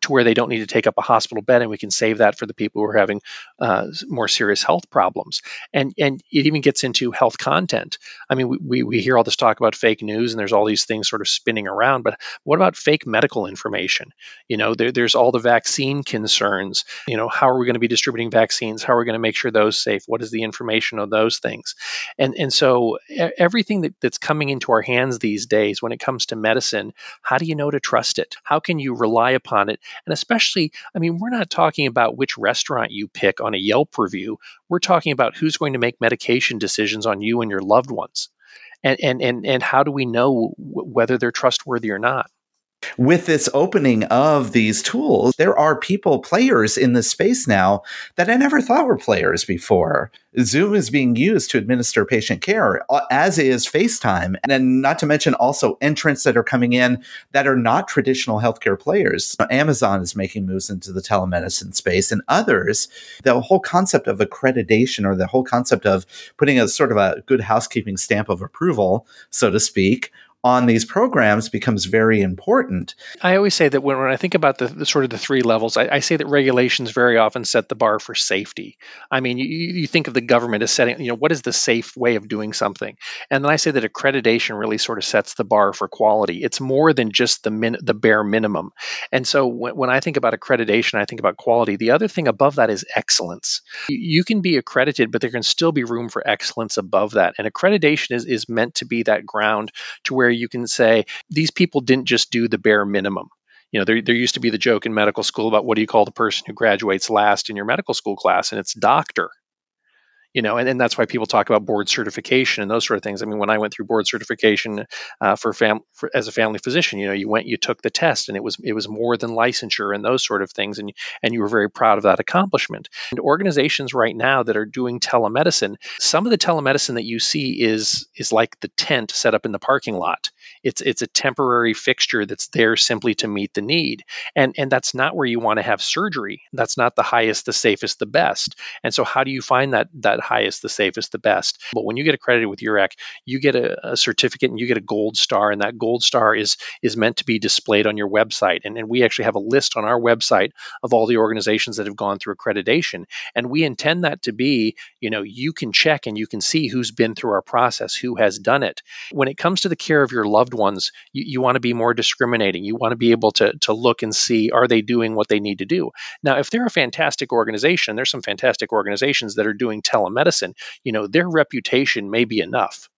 to where they don't need to take up a hospital bed, and we can save that for the people who are having uh, more serious health problems. And and it even gets into health content. I mean, we, we hear all this talk about fake news, and there's all these things sort of spinning around, but what about fake medical information? You know, there, there's all the vaccine concerns. You know how are we going to be distributing vaccines? How are we going to make sure those safe? What is the information on those things? And and so everything that, that's coming into our hands these days when it comes to medicine how do you know to trust it? How can you rely upon it? And especially i mean we're not talking about which restaurant you pick on a yelp review. We're talking about who's going to make medication decisions on you and your loved ones. And and and, and how do we know w- whether they're trustworthy or not with this opening of these tools, there are people, players in this space now that I never thought were players before. Zoom is being used to administer patient care, uh, as is FaceTime. And then, not to mention also entrants that are coming in that are not traditional healthcare players. Amazon is making moves into the telemedicine space, and others. The whole concept of accreditation or the whole concept of putting a sort of a good housekeeping stamp of approval, so to speak, on these programs becomes very important. I always say that when, when I think about the, the sort of the three levels, I, I, say that regulations very often set the bar for safety. I mean, you, you think of the government as setting, you know, what is the safe way of doing something? And then I say that accreditation really sort of sets the bar for quality. It's more than just the min, the bare minimum. And so when, when I think about accreditation, I think about quality. The other thing above that is excellence. You, you can be accredited, but there can still be room for excellence above that. And accreditation is, is meant to be that ground to where you can say these people didn't just do the bare minimum. You know there, there used to be the joke in medical school about what do you call the person who graduates last in your medical school class and it's doctor you know, and, and that's why people talk about board certification and those sort of things. I mean, when I went through board certification uh, for fam for, as a family physician, you know, you went, you took the test, and it was it was more than licensure and those sort of things, and and you were very proud of that accomplishment. And organizations right now that are doing telemedicine, some of the telemedicine that you see is is like the tent set up in the parking lot. It's it's a temporary fixture that's there simply to meet the need, and and that's not where you want to have surgery. That's not the highest, the safest, the best. And so, how do you find that that highest, the safest, the best. But when you get accredited with URAC, you get a, a, certificate and you get a gold star, and that gold star is is meant to be displayed on your website. And, and we actually have a list on our website of all the organizations that have gone through accreditation, and we intend that to be, you know, you can check and you can see who's been through our process, who has done it. When it comes to the care of your loved ones, you, you want to be more discriminating. You want to be able to to look and see are they doing what they need to do. Now, if they're a fantastic organization, there's some fantastic organizations that are doing telemedicine medicine, you know, their reputation may be enough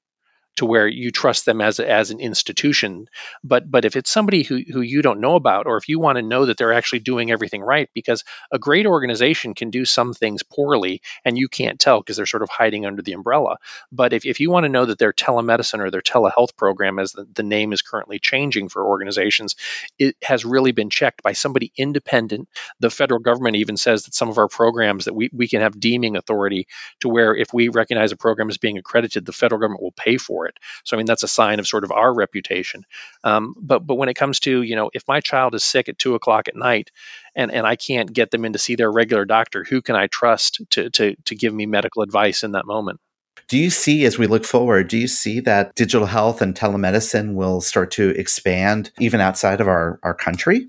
to where you trust them as as an institution. But but if it's somebody who who you don't know about, or if you want to know that they're actually doing everything right, because a great organization can do some things poorly and you can't tell because they're sort of hiding under the umbrella. But if, if you want to know that their telemedicine or their telehealth program, as the, the name is currently changing for organizations, it has really been checked by somebody independent. The federal government even says that some of our programs that we, we can have deeming authority to where if we recognize a program as being accredited, the federal government will pay for it. So I mean that's a sign of sort of our reputation. Um, but but when it comes to you know if my child is sick at two o'clock at night and and I can't get them in to see their regular doctor, who can I trust to to to give me medical advice in that moment? Do you see, as we look forward, do you see that digital health and telemedicine will start to expand even outside of our, our country?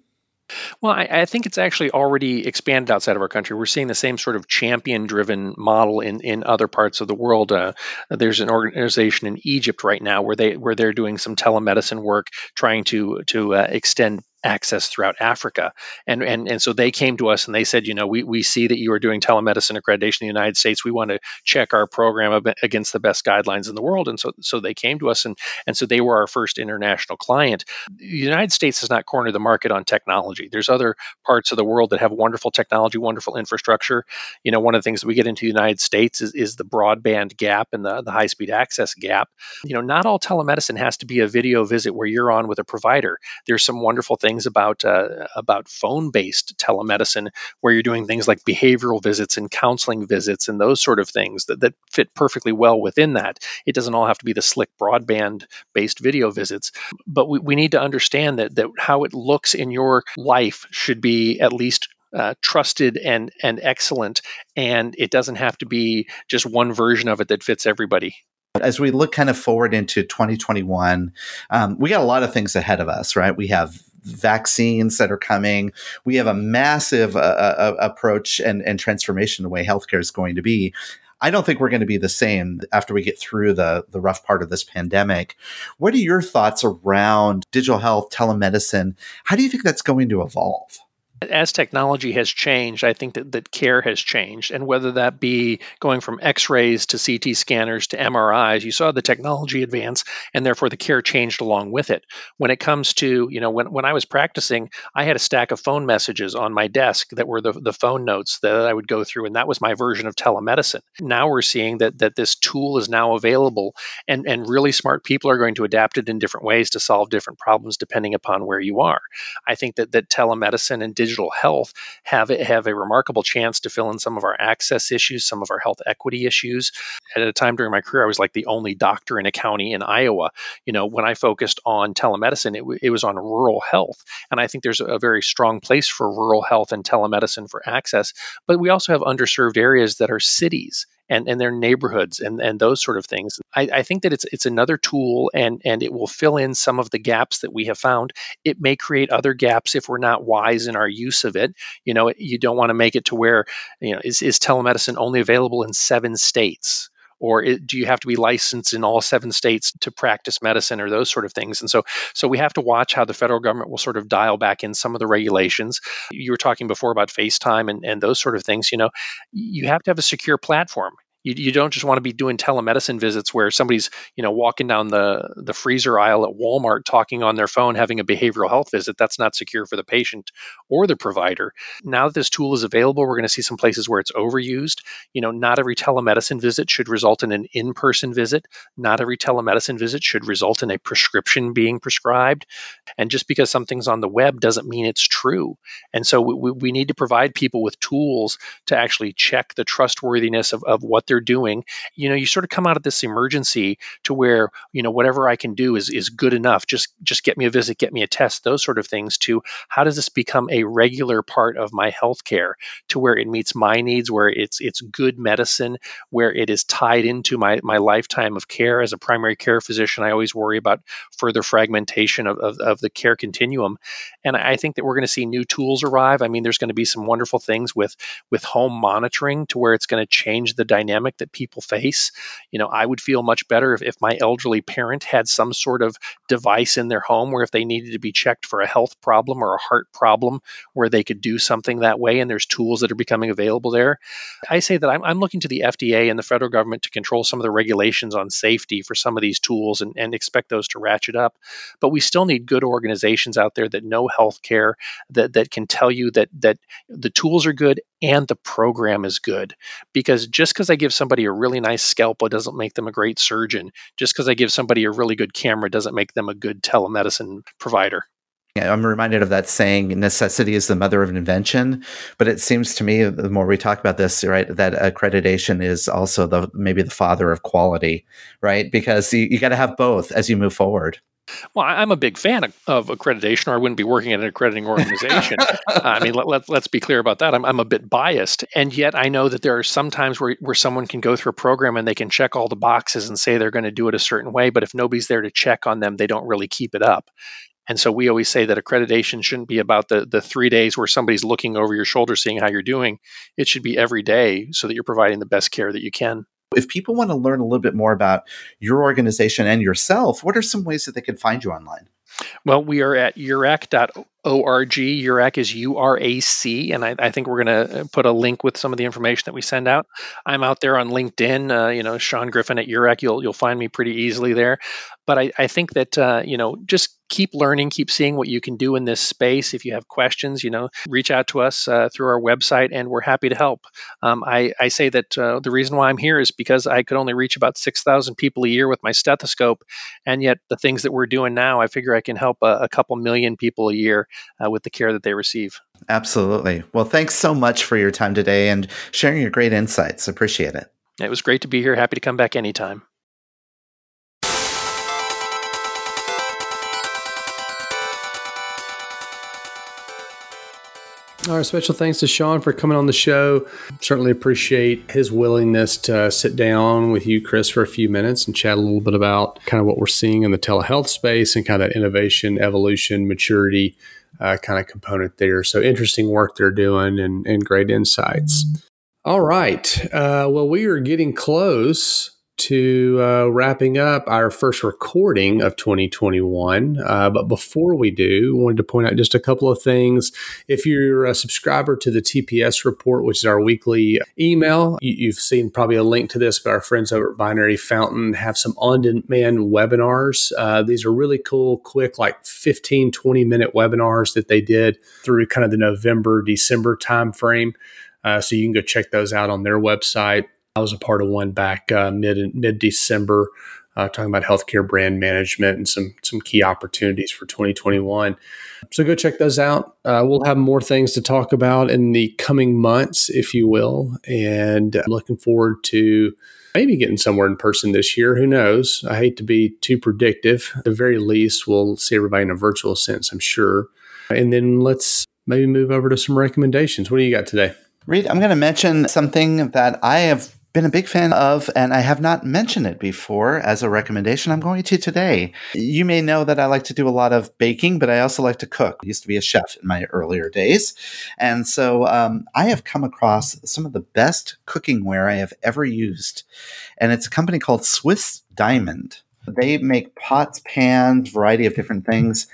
Well, I, I, think it's actually already expanded outside of our country. We're seeing the same sort of champion driven model in, in other parts of the world. Uh, there's an organization in Egypt right now where they where they're doing some telemedicine work, trying to to uh, extend access throughout Africa. And, and, and so they came to us and they said, you know, we, we see that you are doing telemedicine accreditation in the United States. We want to check our program against the best guidelines in the world. And so, so they came to us and, and so they were our first international client. The United States has not cornered the market on technology. There's other parts of the world that have wonderful technology, wonderful infrastructure. You know, one of the things that we get into the United States is, is the broadband gap and the, the high speed access gap. You know, not all telemedicine has to be a video visit where you're on with a provider. There's some wonderful things things about uh, about phone based telemedicine, where you're doing things like behavioral visits and counseling visits and those sort of things that, that fit perfectly well within that. It doesn't all have to be the slick broadband based video visits, but we, we need to understand that that how it looks in your life should be at least uh, trusted and and excellent, and it doesn't have to be just one version of it that fits everybody. As we look kind of forward into 2021, um, we got a lot of things ahead of us, right? We have vaccines that are coming. We have a massive uh, uh, approach and, and transformation the way healthcare is going to be. I don't think we're going to be the same after we get through the the rough part of this pandemic. What are your thoughts around digital health, telemedicine? How do you think that's going to evolve? As technology has changed, I think that, that care has changed. And whether that be going from x rays to CT scanners to MRIs, you saw the technology advance and therefore the care changed along with it. When it comes to, you know, when, when I was practicing, I had a stack of phone messages on my desk that were the, the phone notes that I would go through, and that was my version of telemedicine. Now we're seeing that that this tool is now available and, and really smart people are going to adapt it in different ways to solve different problems depending upon where you are. I think that that telemedicine and digital digital health have have a remarkable chance to fill in some of our access issues, some of our health equity issues. At a time during my career, I was like the only doctor in a county in Iowa. You know, when I focused on telemedicine, it, w- it was on rural health, and I think there's a very strong place for rural health and telemedicine for access. But we also have underserved areas that are cities and, and their neighborhoods and, and those sort of things. I, I think that it's it's another tool and and it will fill in some of the gaps that we have found. It may create other gaps if we're not wise in our use of it. You know, you don't want to make it to where, you know, is, is telemedicine only available in seven states? Or it, do you have to be licensed in all seven states to practice medicine or those sort of things? And so so we have to watch how the federal government will sort of dial back in some of the regulations. You were talking before about facetime and, and those sort of things you know? You have to have a secure platform you, you don't just want to be doing telemedicine visits where somebody's you know walking down the the freezer aisle at Walmart talking on their phone having a behavioral health visit that's not secure for the patient or the provider. Now that this tool is available we're going to see some places where it's overused. You know not every telemedicine visit should result in an in-person visit. Not every telemedicine visit should result in a prescription being prescribed. And just because something's on the web doesn't mean it's true. And so we, we need to provide people with tools to actually check the trustworthiness of, of what they're they're doing, you know, you sort of come out of this emergency to where, you know, whatever I can do is is good enough. Just just get me a visit, get me a test, those sort of things to how does this become a regular part of my healthcare to where it meets my needs, where it's it's good medicine, where it is tied into my my lifetime of care as a primary care physician. I always worry about further fragmentation of, of, of the care continuum. And I think that we're going to see new tools arrive. I mean, there's going to be some wonderful things with with home monitoring to where it's going to change the dynamic that people face. You know, I would feel much better if, if my elderly parent had some sort of device in their home where if they needed to be checked for a health problem or a heart problem, where they could do something that way. And there's tools that are becoming available there. I say that I'm, I'm looking to the FDA and the federal government to control some of the regulations on safety for some of these tools and, and expect those to ratchet up. But we still need good organizations out there that know healthcare, that, that can tell you that, that the tools are good and the program is good. Because just because I give somebody a really nice scalpel doesn't make them a great surgeon. Just because I give somebody a really good camera doesn't make them a good telemedicine provider. Yeah, I'm reminded of that saying, necessity is the mother of invention. But it seems to me, the more we talk about this, right, that accreditation is also the maybe the father of quality, right? Because you, you got to have both as you move forward. Well, I'm a big fan of, of, accreditation, or I wouldn't be working at an accrediting organization. I mean, let, let, let's be clear about that. I'm, I'm a bit biased. And yet I know that there are some times where, where someone can go through a program and they can check all the boxes and say they're going to do it a certain way. But if nobody's there to check on them, they don't really keep it up. And so we always say that accreditation shouldn't be about the, the three days where somebody's looking over your shoulder, seeing how you're doing. It should be every day so that you're providing the best care that you can. If people want to learn a little bit more about your organization and yourself, what are some ways that they can find you online? Well, we are at urac.org. URAC is U R A C, and I, I, think we're going to put a link with some of the information that we send out. I'm out there on LinkedIn. Uh, you know, Shawn Griffin at URAC. You'll you'll find me pretty easily there. But I, I think that uh, you know just keep learning, keep seeing what you can do in this space. If you have questions, you know, reach out to us uh, through our website, and we're happy to help. Um, I, I, say that uh, the reason why I'm here is because I could only reach about six thousand people a year with my stethoscope, and yet the things that we're doing now, I figure I can help a, a couple million people a year uh, with the care that they receive. Absolutely. Well, thanks so much for your time today and sharing your great insights. Appreciate it. It was great to be here. Happy to come back anytime. Our special thanks to Shawn for coming on the show. Certainly appreciate his willingness to sit down with you, Chris, for a few minutes and chat a little bit about kind of what we're seeing in the telehealth space and kind of innovation, evolution, maturity uh, kind of component there. So interesting work they're doing and, and great insights. All right. Uh, well, we are getting close to uh, wrapping up our first recording of 2021. Uh, but before we do, I wanted to point out just a couple of things. If you're a subscriber to the TPS report, which is our weekly email, you, have seen probably a link to this, but our friends over at Binary Fountain have some on demand webinars. Uh, these are really cool, quick, like 15, 20 minute webinars that they did through kind of the November, December timeframe. Uh, so you can go check those out on their website. I was a part of one back uh, mid mid December, uh, talking about healthcare brand management and some some key opportunities for 2021. So go check those out. Uh, we'll have more things to talk about in the coming months, if you will, and I'm looking forward to maybe getting somewhere in person this year. Who knows? I hate to be too predictive. At the very least, we'll see everybody in a virtual sense, I'm sure. And then let's maybe move over to some recommendations. What do you got today? Reed, I'm going to mention something that I have been a big fan of, and I have not mentioned it before as a recommendation. I'm going to today. You may know that I like to do a lot of baking, but I also like to cook. I used to be a chef in my earlier days. And so um, I have come across some of the best cooking ware I have ever used. And it's a company called Swiss Diamond. They make pots, pans, variety of different things.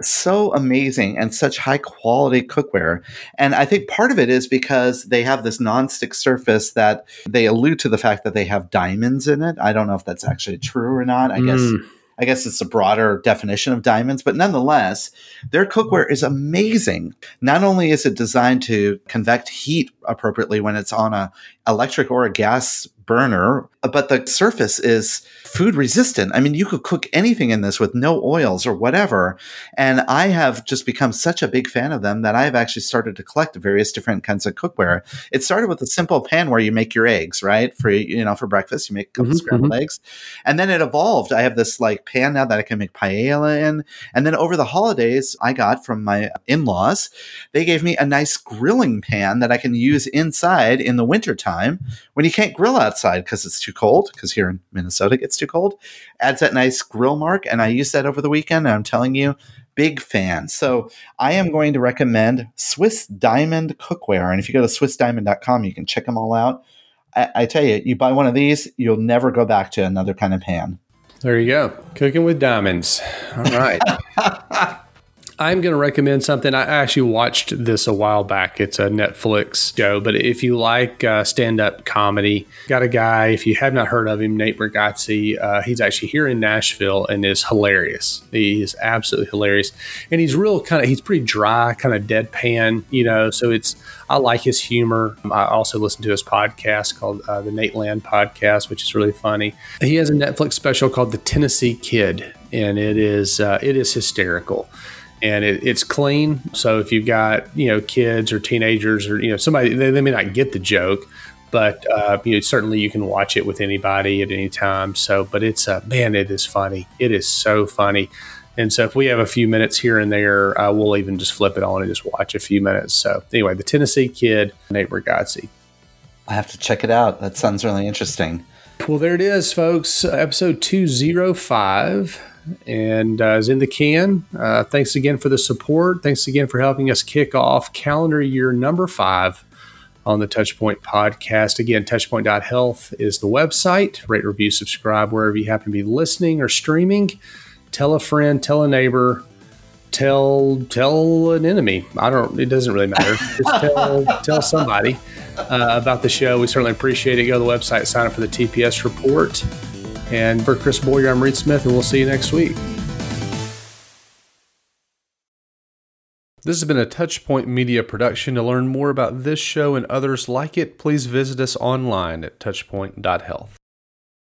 So amazing and such high quality cookware. And I think part of it is because they have this non-stick surface that they allude to the fact that they have diamonds in it. I don't know if that's actually true or not. I mm. guess I guess it's a broader definition of diamonds, but nonetheless, their cookware is amazing. Not only is it designed to convect heat appropriately when it's on a electric or a gas burner, but the surface is food resistant. I mean, you could cook anything in this with no oils or whatever. And I have just become such a big fan of them that I've actually started to collect various different kinds of cookware. It started with a simple pan where you make your eggs, right? For you know, for breakfast, you make a couple mm-hmm, scrambled mm-hmm. eggs. And then it evolved. I have this like pan now that I can make paella in. And then over the holidays, I got from my in-laws, they gave me a nice grilling pan that I can use inside in the wintertime when you can't grill outside because it's too cold, because here in Minnesota it gets too cold, adds that nice grill mark. And I used that over the weekend. And I'm telling you, big fan. So I am going to recommend Swiss Diamond Cookware. And if you go to swissdiamond.com, you can check them all out. I, I tell you, you buy one of these, you'll never go back to another kind of pan. There you go. Cooking with diamonds. All right. I'm going to recommend something. I actually watched this a while back. It's a Netflix show, but if you like uh, stand up comedy, got a guy, if you have not heard of him, Nate Bargatze, uh, he's actually here in Nashville and is hilarious. He is absolutely hilarious. And he's real kind of, he's pretty dry, kind of deadpan, you know, so it's, I like his humor. I also listen to his podcast called uh, the Nateland Podcast, which is really funny. He has a Netflix special called The Tennessee Kid, and it is, uh, it is hysterical and it, it's clean. So if you've got you know kids or teenagers or you know somebody they, they may not get the joke, but uh, you know certainly you can watch it with anybody at any time. So, but it's uh, man, it is funny. It is so funny. And so if we have a few minutes here and there, uh, we'll even just flip it on and just watch a few minutes. So anyway, the Tennessee Kid, Nate Bargatze. I have to check it out. That sounds really interesting. Well, there it is, folks. Episode 205 and uh, is in the can. Uh, thanks again for the support. Thanks again for helping us kick off calendar year number five on the Touchpoint podcast. Again, touchpoint.health is the website. Rate, review, subscribe wherever you happen to be listening or streaming. Tell a friend, tell a neighbor, tell tell an enemy. I don't. It doesn't really matter. Just tell tell somebody uh, about the show. We certainly appreciate it. Go to the website, sign up for the TPS report. And for Chris Boyer, I'm Reed Smith, and we'll see you next week. This has been a Touchpoint Media production. To learn more about this show and others like it, please visit us online at touchpoint.health.